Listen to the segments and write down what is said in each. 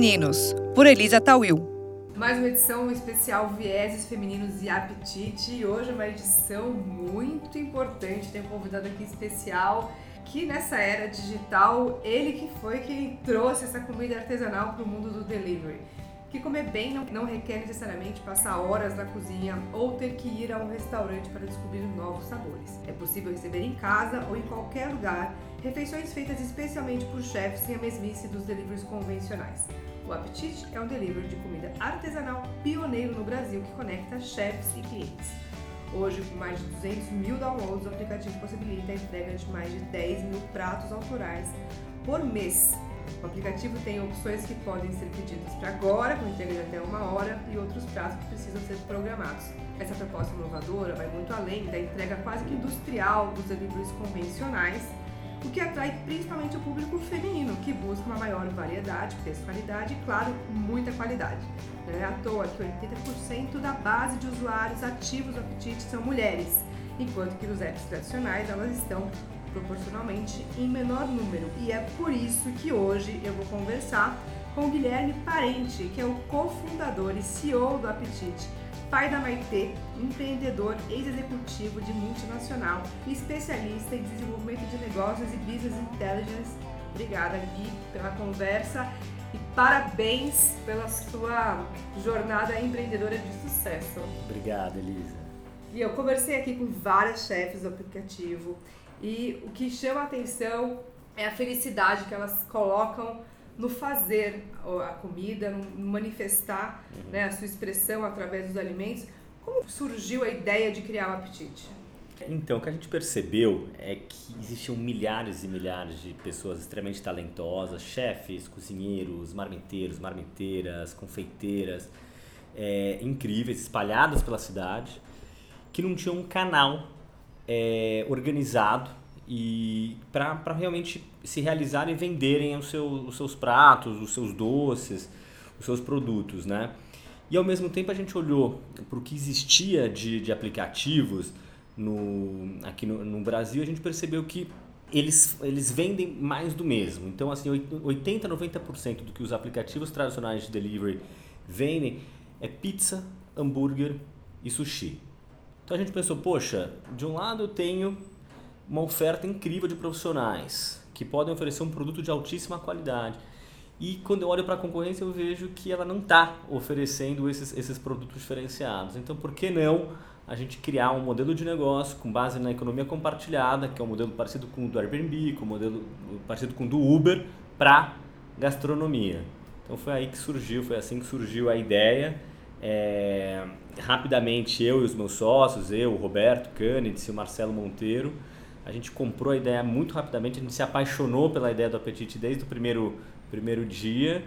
Femininos, por Elisa Tawil. Mais uma edição especial Vieses Femininos e Apetite. E hoje é uma edição muito importante. Tem um convidado aqui especial que nessa era digital, ele que foi quem trouxe essa comida artesanal para o mundo do delivery que comer bem não, não requer necessariamente passar horas na cozinha ou ter que ir a um restaurante para descobrir novos sabores. É possível receber em casa ou em qualquer lugar refeições feitas especialmente por chefs sem a mesmice dos deliveries convencionais. O Apetite é um delivery de comida artesanal pioneiro no Brasil que conecta chefs e clientes. Hoje, com mais de 200 mil downloads, o aplicativo possibilita a entrega de mais de 10 mil pratos autorais por mês o aplicativo tem opções que podem ser pedidas para agora, com entrega de até uma hora, e outros prazos que precisam ser programados. Essa proposta inovadora vai muito além da entrega quase que industrial dos deliveries convencionais, o que atrai principalmente o público feminino, que busca uma maior variedade, preço-qualidade e, claro, muita qualidade. Não é à toa que 80% da base de usuários ativos do apetite são mulheres, enquanto que nos apps tradicionais elas estão proporcionalmente em menor número. E é por isso que hoje eu vou conversar com Guilherme Parente, que é o cofundador e CEO do Apetite, pai da Maitê, empreendedor, ex-executivo de multinacional e especialista em desenvolvimento de negócios e business intelligence. Obrigada, Gui, pela conversa e parabéns pela sua jornada empreendedora de sucesso. Obrigado, Elisa. E eu conversei aqui com vários chefes do aplicativo e o que chama a atenção é a felicidade que elas colocam no fazer a comida, no manifestar uhum. né, a sua expressão através dos alimentos. Como surgiu a ideia de criar o apetite? Então, o que a gente percebeu é que existiam milhares e milhares de pessoas extremamente talentosas, chefes, cozinheiros, marmiteiros, marmiteiras, confeiteiras, é, incríveis, espalhadas pela cidade, que não tinham um canal é, organizado e para realmente se realizarem e venderem os, seu, os seus pratos, os seus doces, os seus produtos, né? E ao mesmo tempo a gente olhou para o que existia de, de aplicativos no, aqui no, no Brasil, a gente percebeu que eles, eles vendem mais do mesmo. Então, assim, 80, 90% do que os aplicativos tradicionais de delivery vendem é pizza, hambúrguer e sushi. Então a gente pensou, poxa, de um lado eu tenho uma oferta incrível de profissionais que podem oferecer um produto de altíssima qualidade. E quando eu olho para a concorrência, eu vejo que ela não está oferecendo esses, esses produtos diferenciados. Então, por que não a gente criar um modelo de negócio com base na economia compartilhada, que é um modelo parecido com o do Airbnb, com o modelo parecido com o do Uber, para gastronomia? Então, foi aí que surgiu, foi assim que surgiu a ideia. É, rapidamente, eu e os meus sócios, eu, o Roberto Cândice e o Marcelo Monteiro, a gente comprou a ideia muito rapidamente, a gente se apaixonou pela ideia do apetite desde o primeiro, primeiro dia,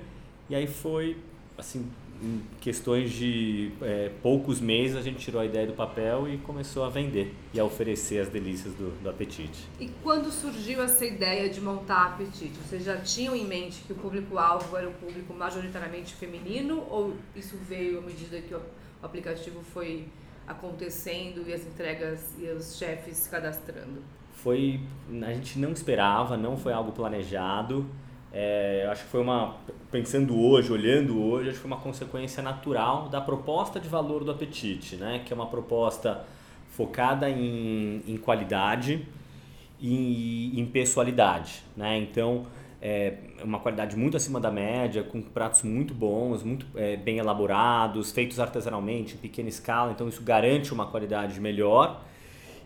e aí foi, assim, em questões de é, poucos meses, a gente tirou a ideia do papel e começou a vender e a oferecer as delícias do, do apetite. E quando surgiu essa ideia de montar apetite, vocês já tinham em mente que o público-alvo era o público majoritariamente feminino ou isso veio à medida que o aplicativo foi acontecendo e as entregas e os chefes se cadastrando? Foi, a gente não esperava, não foi algo planejado. É, acho que foi uma, pensando hoje, olhando hoje, acho que foi uma consequência natural da proposta de valor do apetite, né? que é uma proposta focada em, em qualidade e em pessoalidade. Né? Então, é uma qualidade muito acima da média, com pratos muito bons, muito é, bem elaborados, feitos artesanalmente, em pequena escala, então isso garante uma qualidade melhor.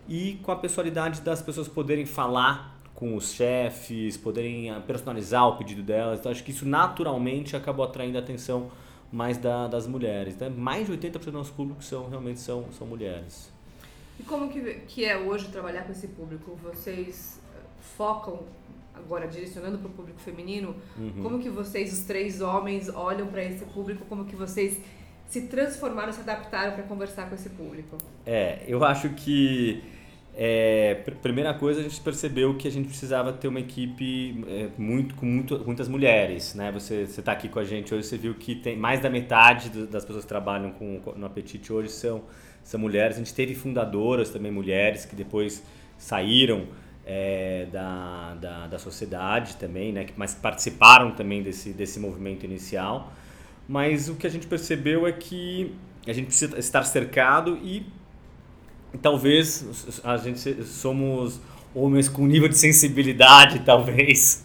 E com a pessoalidade das pessoas poderem falar com os chefes, poderem ah, personalizar o pedido delas. Então, acho que isso naturalmente acabou atraindo a atenção mais da, das mulheres. Né? Mais de 80% do nosso público são, realmente são, são mulheres. E como que, que é hoje trabalhar com esse público? Vocês eh, focam agora direcionando para o público feminino, uhum. como que vocês, os três homens, olham para esse público, como que vocês se transformaram, se adaptaram para conversar com esse público? É, eu acho que é, primeira coisa, a gente percebeu que a gente precisava ter uma equipe é, muito, com muito, muitas mulheres. Né? Você está aqui com a gente hoje, você viu que tem mais da metade das pessoas que trabalham com, no Apetite hoje são, são mulheres. A gente teve fundadoras também mulheres que depois saíram é, da, da, da, sociedade também, né, mas participaram também desse, desse movimento inicial. Mas o que a gente percebeu é que a gente precisa estar cercado e talvez a gente somos homens com nível de sensibilidade talvez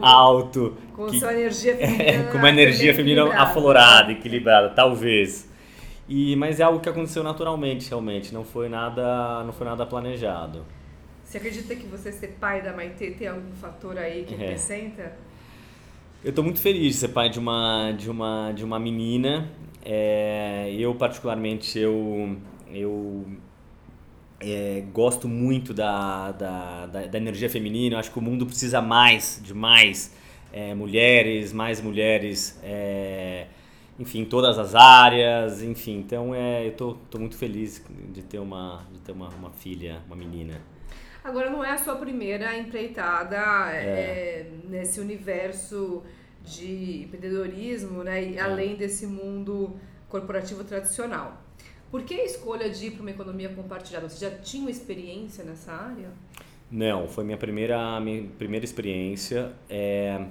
alto com que, sua energia feminina é, com uma energia feminina aflorada equilibrada talvez. E mas é algo que aconteceu naturalmente realmente não foi nada não foi nada planejado. Você acredita que você ser pai da Maitê tem algum fator aí que é. acrescenta? Eu estou muito feliz de ser pai de uma de uma de uma menina. É, eu particularmente eu eu é, gosto muito da, da, da, da, energia feminina, acho que o mundo precisa mais de mais é, mulheres, mais mulheres, é, enfim, em todas as áreas, enfim. Então é, eu tô, tô muito feliz de ter, uma, de ter uma, uma filha, uma menina. Agora não é a sua primeira empreitada é. é nesse universo de empreendedorismo, né? E é. além desse mundo corporativo tradicional. Por que a escolha de ir para uma economia compartilhada? Você já tinha uma experiência nessa área? Não, foi minha primeira, minha primeira experiência. É,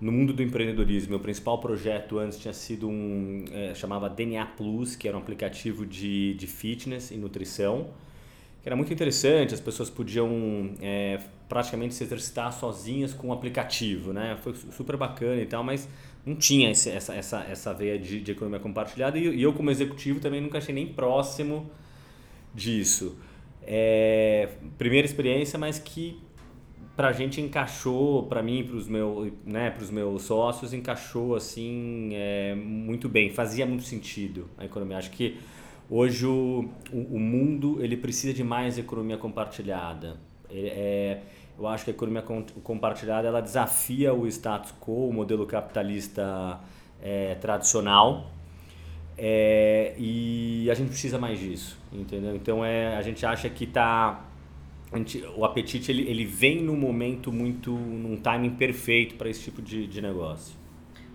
no mundo do empreendedorismo, meu principal projeto antes tinha sido um. É, chamava DNA Plus, que era um aplicativo de, de fitness e nutrição, que era muito interessante, as pessoas podiam é, praticamente se exercitar sozinhas com o aplicativo, né? Foi super bacana e tal, mas não tinha esse, essa, essa, essa veia de, de economia compartilhada e, e, eu como executivo também nunca achei nem próximo disso. É, primeira experiência, mas que para a gente encaixou, para mim, para os meu, né, meus sócios, encaixou assim é, muito bem, fazia muito sentido a economia. Acho que hoje o, o, o mundo ele precisa de mais economia compartilhada. É, eu acho que a economia compartilhada ela desafia o status quo, o modelo capitalista é, tradicional. É, e a gente precisa mais disso, entendeu? Então é, a gente acha que tá gente, o apetite ele, ele vem num momento muito, num timing perfeito para esse tipo de, de negócio.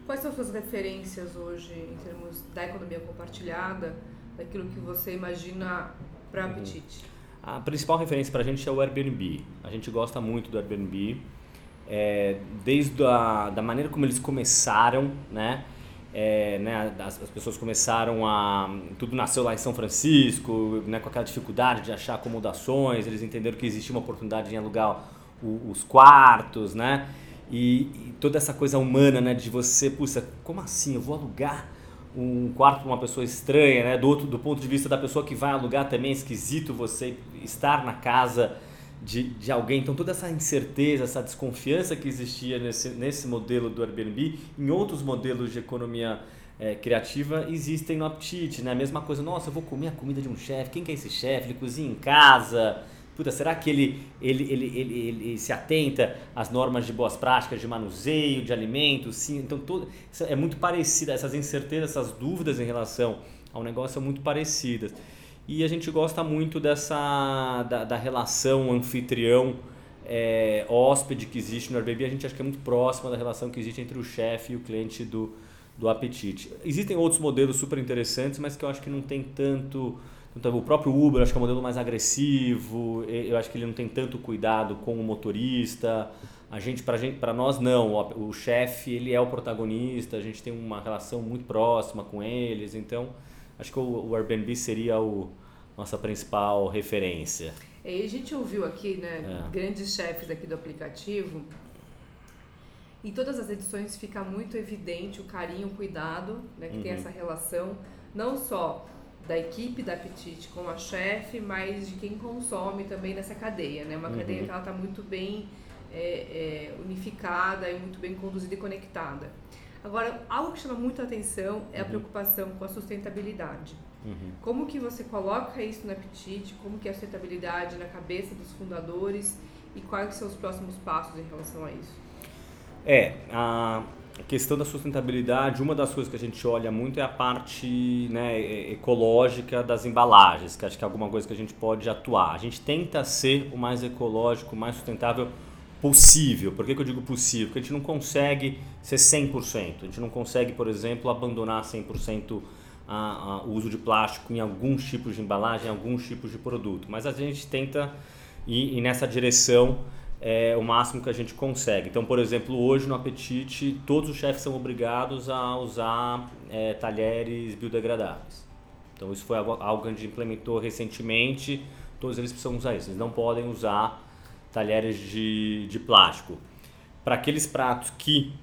Quais são suas referências hoje em termos da economia compartilhada, daquilo que você imagina para o uhum. apetite? A principal referência para a gente é o Airbnb. A gente gosta muito do Airbnb, é, desde a da maneira como eles começaram, né? É, né, as, as, pessoas começaram a. Tudo nasceu lá em São Francisco, né, com aquela dificuldade de achar acomodações, eles entenderam que existia uma oportunidade em alugar o, os quartos, né? E, e, toda essa coisa humana, né, de você, puxa, como assim? Eu vou alugar um quarto para uma pessoa estranha, né? Do, outro, do ponto de vista da pessoa que vai alugar também é esquisito você estar na casa de, de alguém. Então toda essa incerteza, essa desconfiança que existia nesse, nesse modelo do Airbnb, em outros modelos de economia é, criativa existem no Aptite, né? A mesma coisa, nossa, eu vou comer a comida de um chefe, quem que é esse chefe? Ele cozinha em casa, puta, será que ele, ele, ele, ele, ele se atenta às normas de boas práticas de manuseio, de alimentos? Sim, então tudo, é muito parecida, essas incertezas, essas dúvidas em relação ao negócio são muito parecidas. E a gente gosta muito dessa da, da relação anfitrião é, hóspede que existe no Airbnb, a gente acha que é muito próxima da relação que existe entre o chefe e o cliente do, do apetite. Existem outros modelos super interessantes, mas que eu acho que não tem tanto o próprio Uber, acho que é um modelo mais agressivo, eu acho que ele não tem tanto cuidado com o motorista. A gente, para gente, para nós não, o, o chefe ele é o protagonista, a gente tem uma relação muito próxima com eles, então acho que o, o Airbnb seria o nossa principal referência. E a gente ouviu aqui, né, é. grandes chefes aqui do aplicativo. Em todas as edições fica muito evidente o carinho, o cuidado, né, que uhum. tem essa relação, não só da equipe da Apetite com a chefe, mas de quem consome também nessa cadeia, né? Uma uhum. cadeia que ela está muito bem é, é, unificada e muito bem conduzida e conectada. Agora, algo que chama muito a atenção é a uhum. preocupação com a sustentabilidade. Uhum. Como que você coloca isso no Apetite? Como que é a sustentabilidade na cabeça dos fundadores? E quais são os próximos passos em relação a isso? É, a a questão da sustentabilidade, uma das coisas que a gente olha muito é a parte né, ecológica das embalagens, que acho que é alguma coisa que a gente pode atuar. A gente tenta ser o mais ecológico, o mais sustentável possível. Por que, que eu digo possível? Porque a gente não consegue ser 100%. A gente não consegue, por exemplo, abandonar 100% a, a, o uso de plástico em alguns tipos de embalagem, em alguns tipos de produto. Mas a gente tenta e, e nessa direção é o máximo que a gente consegue. Então, por exemplo, hoje no Apetite, todos os chefes são obrigados a usar é, talheres biodegradáveis. Então, isso foi algo que a gente implementou recentemente, todos eles precisam usar isso, eles não podem usar talheres de, de plástico. Para aqueles pratos que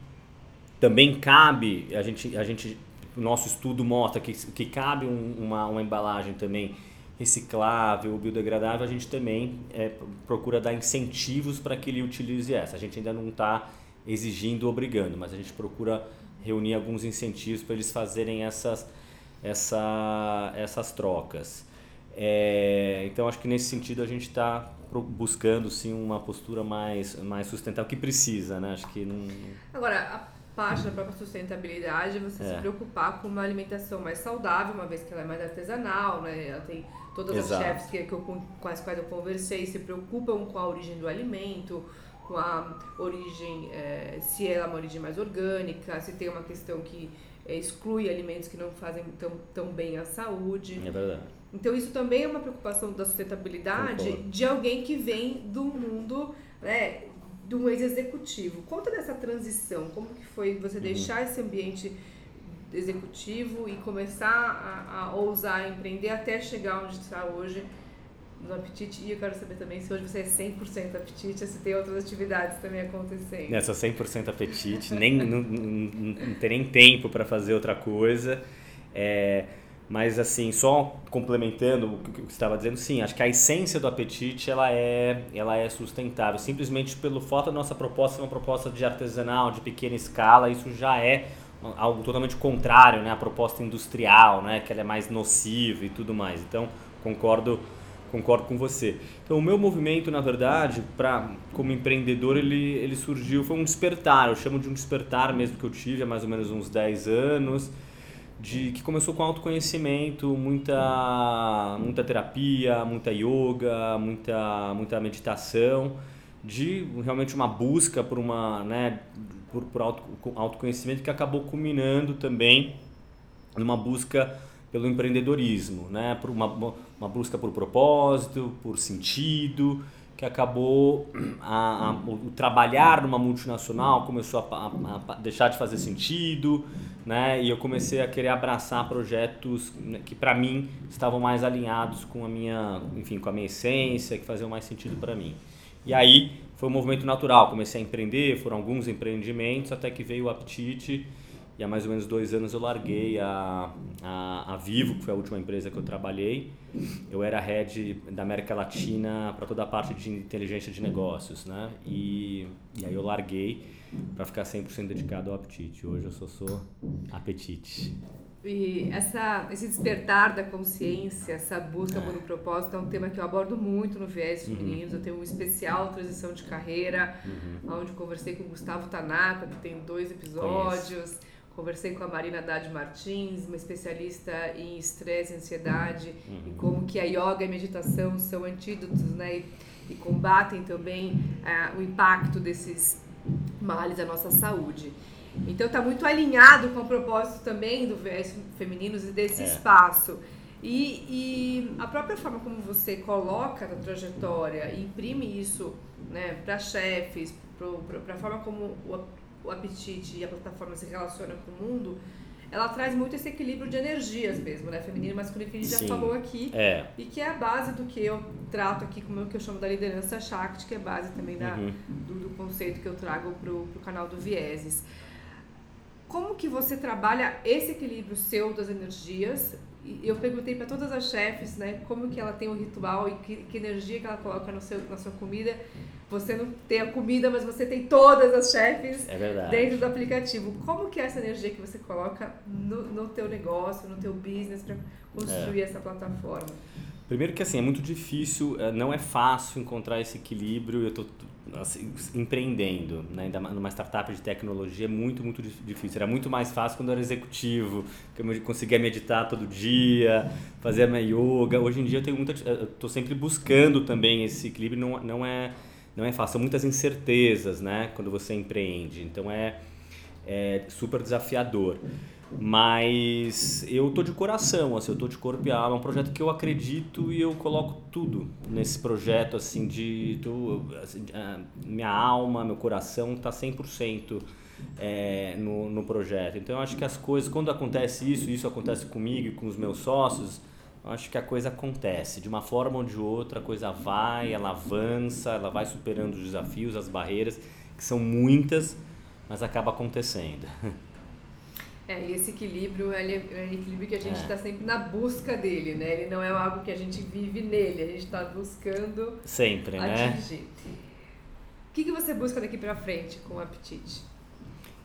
também cabe, a gente, a gente, nosso estudo mostra que, que cabe um, uma, uma embalagem também reciclável, biodegradável, a gente também é, procura dar incentivos para que ele utilize essa. A gente ainda não está exigindo, obrigando, mas a gente procura reunir alguns incentivos para eles fazerem essas, essa, essas trocas. É, então acho que nesse sentido a gente está buscando sim uma postura mais, mais sustentável que precisa, né? Acho que não. Agora, parte da própria sustentabilidade você é. se preocupar com uma alimentação mais saudável, uma vez que ela é mais artesanal, né? Ela tem todas Exato. as chefs que, que eu, com as quais eu conversei se preocupam com a origem do alimento, com a origem, é, se ela é uma origem mais orgânica, se tem uma questão que é, exclui alimentos que não fazem tão, tão bem à saúde. É verdade. Então isso também é uma preocupação da sustentabilidade Concordo. de alguém que vem do mundo, né, de um ex-executivo. Conta dessa transição, como que foi você uhum. deixar esse ambiente executivo e começar a, a ousar empreender até chegar onde está hoje no Apetite. E eu quero saber também se hoje você é 100% Apetite, se tem outras atividades também acontecendo. É, sou 100% Apetite, nem, não, não, não tem nem tempo para fazer outra coisa. É, mas assim, só complementando o que você estava dizendo, sim, acho que a essência do apetite ela é, ela é sustentável. Simplesmente pelo fato da nossa proposta ser uma proposta de artesanal, de pequena escala, isso já é algo totalmente contrário, né, à proposta industrial, né, que ela é mais nociva e tudo mais. Então, concordo concordo com você. Então, o meu movimento, na verdade, para como empreendedor, ele ele surgiu foi um despertar, eu chamo de um despertar mesmo que eu tive há mais ou menos uns 10 anos de que começou com autoconhecimento, muita muita terapia, muita yoga, muita muita meditação, de realmente uma busca por uma, né, por, por auto, autoconhecimento que acabou culminando também numa busca pelo empreendedorismo, né, por uma, uma busca por propósito, por sentido, que acabou a, a, o trabalhar numa multinacional começou a, a, deixar de fazer sentido, né? E eu comecei a querer abraçar projetos né, que para mim estavam mais alinhados com a minha, enfim, com a minha essência, que faziam mais sentido para mim. E aí foi um movimento natural, comecei a empreender, foram alguns empreendimentos até que veio o Aptite e há mais ou menos dois anos eu larguei a, a, a, Vivo, que foi a última empresa que eu trabalhei. Eu era head da América Latina para toda a parte de inteligência de negócios, né? E, e aí eu larguei para ficar 100% dedicado ao apetite. Hoje eu só sou apetite. E essa, esse despertar da consciência, essa busca por um propósito é um tema que eu abordo muito no Viés uhum. Femininos. Uhum. Eu tenho um especial transição de carreira, uhum. onde conversei com o Gustavo Tanaka, que tem dois episódios. Conheço Conversei com a Marina Haddad Martins, uma especialista em estresse e ansiedade, uhum. e como que a yoga e a meditação são antídotos, né? E, e combatem também uh, o impacto desses males à nossa saúde. Então está muito alinhado com o propósito também do VS Femininos e desse é. espaço. E, e, a própria forma como você coloca na trajetória e imprime isso né, para chefes, para a forma como o o apetite e a plataforma se relaciona com o mundo, ela traz muito esse equilíbrio de energias mesmo, né? Feminino e masculino, que a gente Sim. já falou aqui. É. E que é a base do que eu trato aqui, como o que eu chamo da liderança Shakti, que é base também da, uhum. do, do, conceito que eu trago pro, pro canal do Vieses. Como que você trabalha esse equilíbrio seu das energias eu perguntei para todas as chefes, né, como que ela tem um ritual e que, que, energia que ela coloca no seu, na sua comida. Você não tem a comida, mas você tem todas as chefes é dentro do aplicativo. Como que é essa energia que você coloca no, no teu negócio, no teu business para construir é. essa plataforma? Primeiro que assim, é muito difícil, é, não é fácil encontrar esse equilíbrio. Eu estou assim, empreendendo, né? ainda numa startup de tecnologia, é muito, muito difícil. Era muito mais fácil quando eu era executivo, que eu conseguia meditar todo dia, fazer a minha yoga. Hoje em dia eu tenho sempre buscando também esse equilíbrio. Não, não é, não é fácil. São muitas incertezas, né? Quando você empreende. Então é, é super desafiador. Mas eu tô de coração, assim, eu tô de corpo e alma. É um projeto que eu acredito e eu coloco tudo nesse projeto, assim, de... Assim, minha alma, meu coração tá 100% é, no, no projeto. Então eu acho que as coisas, quando acontece isso, isso acontece comigo e com os meus sócios, eu acho que a coisa acontece. De uma forma ou de outra, a coisa vai, ela avança, ela vai superando os desafios, as barreiras, que são muitas, mas acaba acontecendo. É, e esse equilíbrio é um equilíbrio que a gente está é. Tá sempre na busca dele, né? Ele não é algo que a gente vive nele, a gente está buscando sempre, atingir. né? O que, que você busca daqui para frente com o apetite?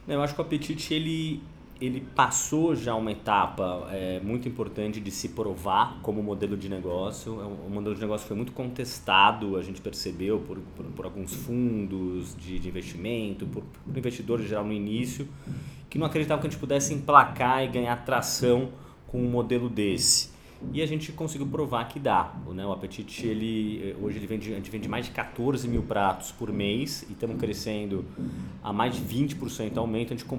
Eu acho que o apetite ele ele passou já uma etapa é, muito importante de se provar como modelo de negócio. É o modelo de negócio foi muito contestado, a gente percebeu, por, por, por alguns fundos de, de investimento, por, por investidores geral no início, que não acreditavam que a gente pudesse emplacar e ganhar tração com um modelo desse. E a gente conseguiu provar que dá. Né? O Apetite, ele, hoje ele vende, a gente vende mais de 14 mil pratos por mês e estamos crescendo a mais de 20% aumento. A gente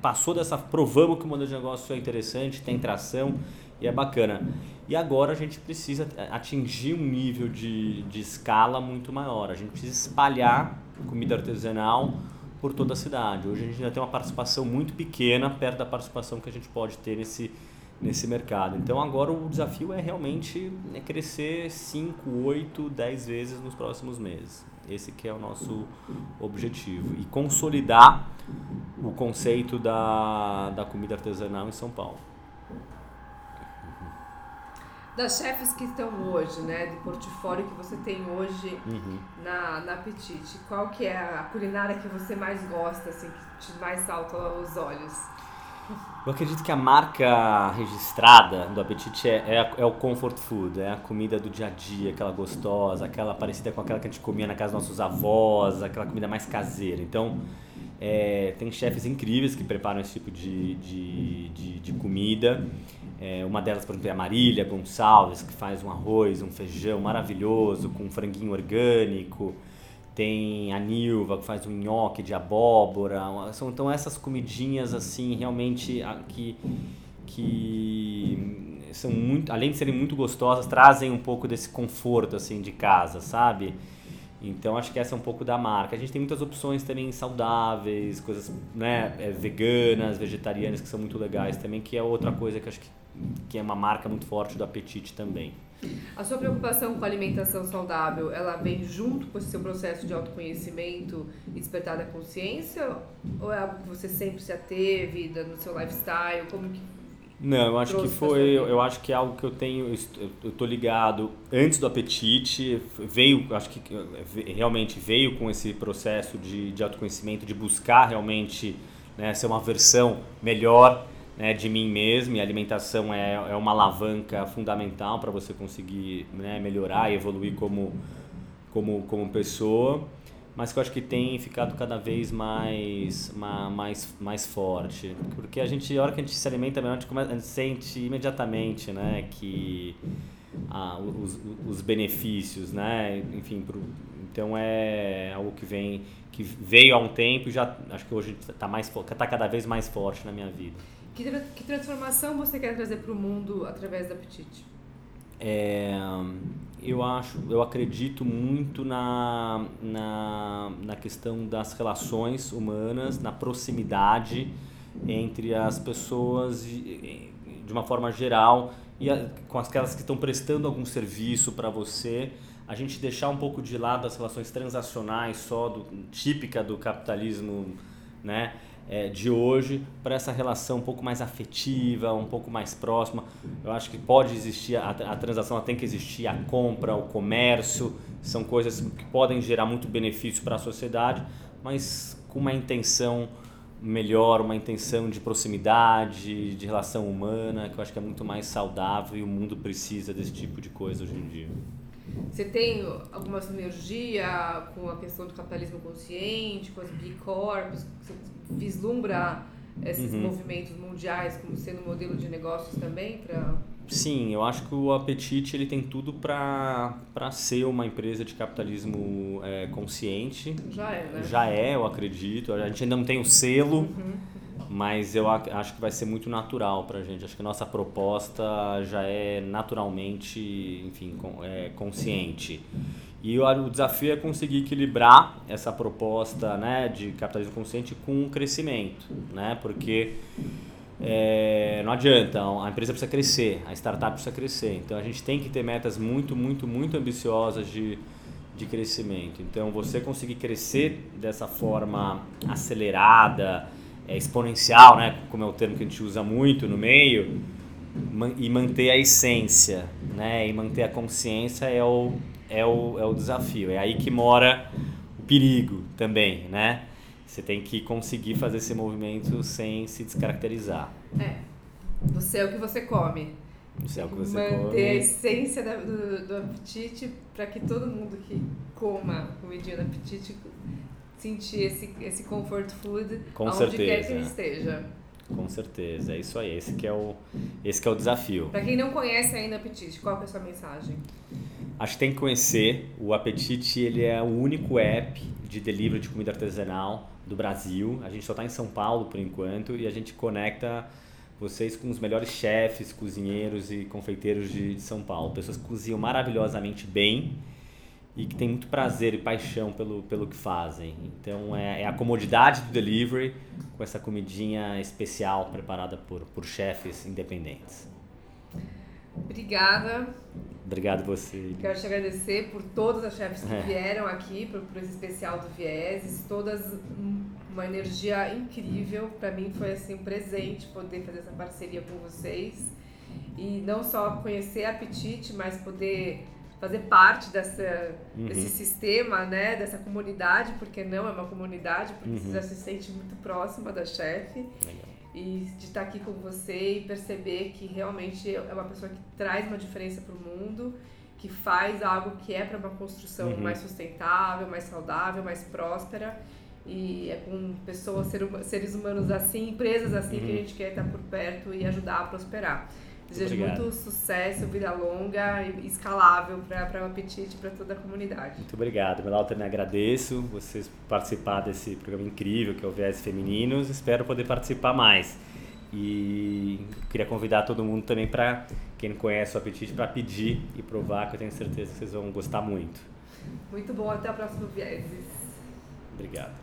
passou dessa, provamos que o modelo de negócio é interessante, tem tração e é bacana. E agora a gente precisa atingir um nível de, de escala muito maior. A gente precisa espalhar comida artesanal por toda a cidade. Hoje a gente ainda tem uma participação muito pequena, perto da participação que a gente pode ter nesse nesse mercado. Então agora o desafio é realmente é crescer 5, 8, 10 vezes nos próximos meses. Esse que é o nosso objetivo. E consolidar o conceito da, da comida artesanal em São Paulo. Das chefes que estão hoje, né, do portfólio que você tem hoje uhum. na, na Apetite, qual que é a culinária que você mais gosta, assim, que te mais salta aos olhos? Eu acredito que a marca registrada do Apetite é, é, é, o comfort food, é a comida do dia a dia, aquela gostosa, aquela parecida com aquela que a gente comia na casa dos nossos avós, aquela comida mais caseira. Então, é, tem chefes incríveis que preparam esse tipo de, de, de, de comida. É, uma delas, por exemplo, é a Marília Gonçalves, que faz um arroz, um feijão maravilhoso com um franguinho orgânico tem a Nilva que faz um nhoque de abóbora. São então essas comidinhas assim realmente que, que são muito, além de serem muito gostosas, trazem um pouco desse conforto assim de casa, sabe? Então acho que essa é um pouco da marca. A gente tem muitas opções também saudáveis, coisas né, é, veganas, vegetarianas que são muito legais também, que é outra coisa que acho que, que é uma marca muito forte do apetite também. A sua preocupação com a alimentação saudável, ela vem junto com esse seu processo de autoconhecimento e despertar da consciência? Ou é algo que você sempre se ateve no seu lifestyle? Como que não, eu acho que foi, eu acho que é algo que eu tenho, eu tô ligado antes do apetite, veio, acho que realmente veio com esse processo de, de autoconhecimento, de buscar realmente né, ser uma versão melhor né, de mim mesmo e alimentação é, é uma alavanca fundamental para você conseguir né, melhorar e evoluir como, como, como pessoa mas que eu acho que tem ficado cada vez mais, mais, mais forte. Porque a gente, a hora que a gente se alimenta melhor, a gente, começa, a gente sente imediatamente né, que ah, os, os benefícios, né? Enfim, pro, então é algo que vem que veio há um tempo e já acho que hoje está mais está cada vez mais forte na minha vida. Que, que transformação você quer trazer para o mundo através do apetite? É, eu acho, eu acredito muito na, na, na questão das relações humanas, na proximidade entre as pessoas de uma forma geral e a, com aquelas que estão prestando algum serviço para você, a gente deixar um pouco de lado as relações transacionais só do, típica do capitalismo, né? É, de hoje para essa relação um pouco mais afetiva, um pouco mais próxima. Eu acho que pode existir, a, a transação tem que existir, a compra, o comércio, são coisas que podem gerar muito benefício para a sociedade, mas com uma intenção melhor, uma intenção de proximidade, de relação humana, que eu acho que é muito mais saudável e o mundo precisa desse tipo de coisa hoje em dia. Você tem alguma sinergia com a questão do capitalismo consciente, com as B Corps? Você vislumbra esses uhum. movimentos mundiais como sendo um modelo de negócios também para Sim, eu acho que o Apetite ele tem tudo para ser uma empresa de capitalismo é, consciente. Já é, né? Já é, eu acredito. A gente ainda não tem o selo, uhum. Mas eu acho que vai ser muito natural para a gente. Acho que a nossa proposta já é naturalmente, enfim, é consciente. E o desafio é conseguir equilibrar essa proposta né, de capitalismo consciente com o crescimento, né? porque é, não adianta, a empresa precisa crescer, a startup precisa crescer. Então a gente tem que ter metas muito, muito, muito ambiciosas de, de crescimento. Então você conseguir crescer dessa forma acelerada, é, exponencial, né, como é o termo que a gente usa muito no meio, e manter a essência, né, e manter a consciência é o, é o, é o desafio. É aí que mora o perigo também, né? Você tem que conseguir fazer esse movimento sem se descaracterizar. É. Você é o que você come. Você é o que você manter come. a essência do, do apetite para que todo mundo que coma comidinha do apetite sentir esse, esse comfort food Com onde certeza. quer que ele esteja. Com certeza, é isso aí. Esse que é o, esse que é o desafio. Para quem não conhece ainda o Apetite, qual é a sua mensagem? Acho que tem que conhecer. O Apetite ele é o único app de delivery de comida artesanal do Brasil. A gente só está em São Paulo por enquanto e a gente conecta vocês com os melhores chefes, cozinheiros e confeiteiros de, de São Paulo. Pessoas que cozinham maravilhosamente bem e que têm muito prazer e paixão pelo, pelo que fazem. Então é, é a comodidade do delivery com essa comidinha especial preparada por, por chefes independentes. Obrigada. Obrigado você. Quero te agradecer por todas as chefes que é. vieram aqui, por, por esse especial do Vieses, todas uma energia incrível. Para mim foi assim um presente poder fazer essa parceria com vocês e não só conhecer a Apetite, mas poder fazer parte dessa, uhum. desse sistema, né, dessa comunidade, porque não é uma comunidade, porque uhum. você já se sente muito próxima da chefe. Legal e de estar aqui com você e perceber que realmente é uma pessoa que traz uma diferença para o mundo, que faz algo que é para uma construção uhum. mais sustentável, mais saudável, mais próspera. E é com pessoas, seres humanos assim, empresas assim uhum. que a gente quer estar por perto e ajudar a prosperar. Desejo Obrigado. muito sucesso, vida longa e escalável para o apetite para toda a comunidade. Muito obrigado. Meu também agradeço vocês participar desse programa incrível que é o Viés Femininos. Espero poder participar mais. E queria convidar todo mundo também para quem não conhece o apetite para pedir e provar, que eu tenho certeza que vocês vão gostar muito. Muito bom, até o próximo Vieses. Obrigado.